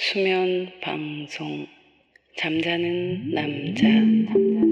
수면 방송. 잠자는 남자. 음,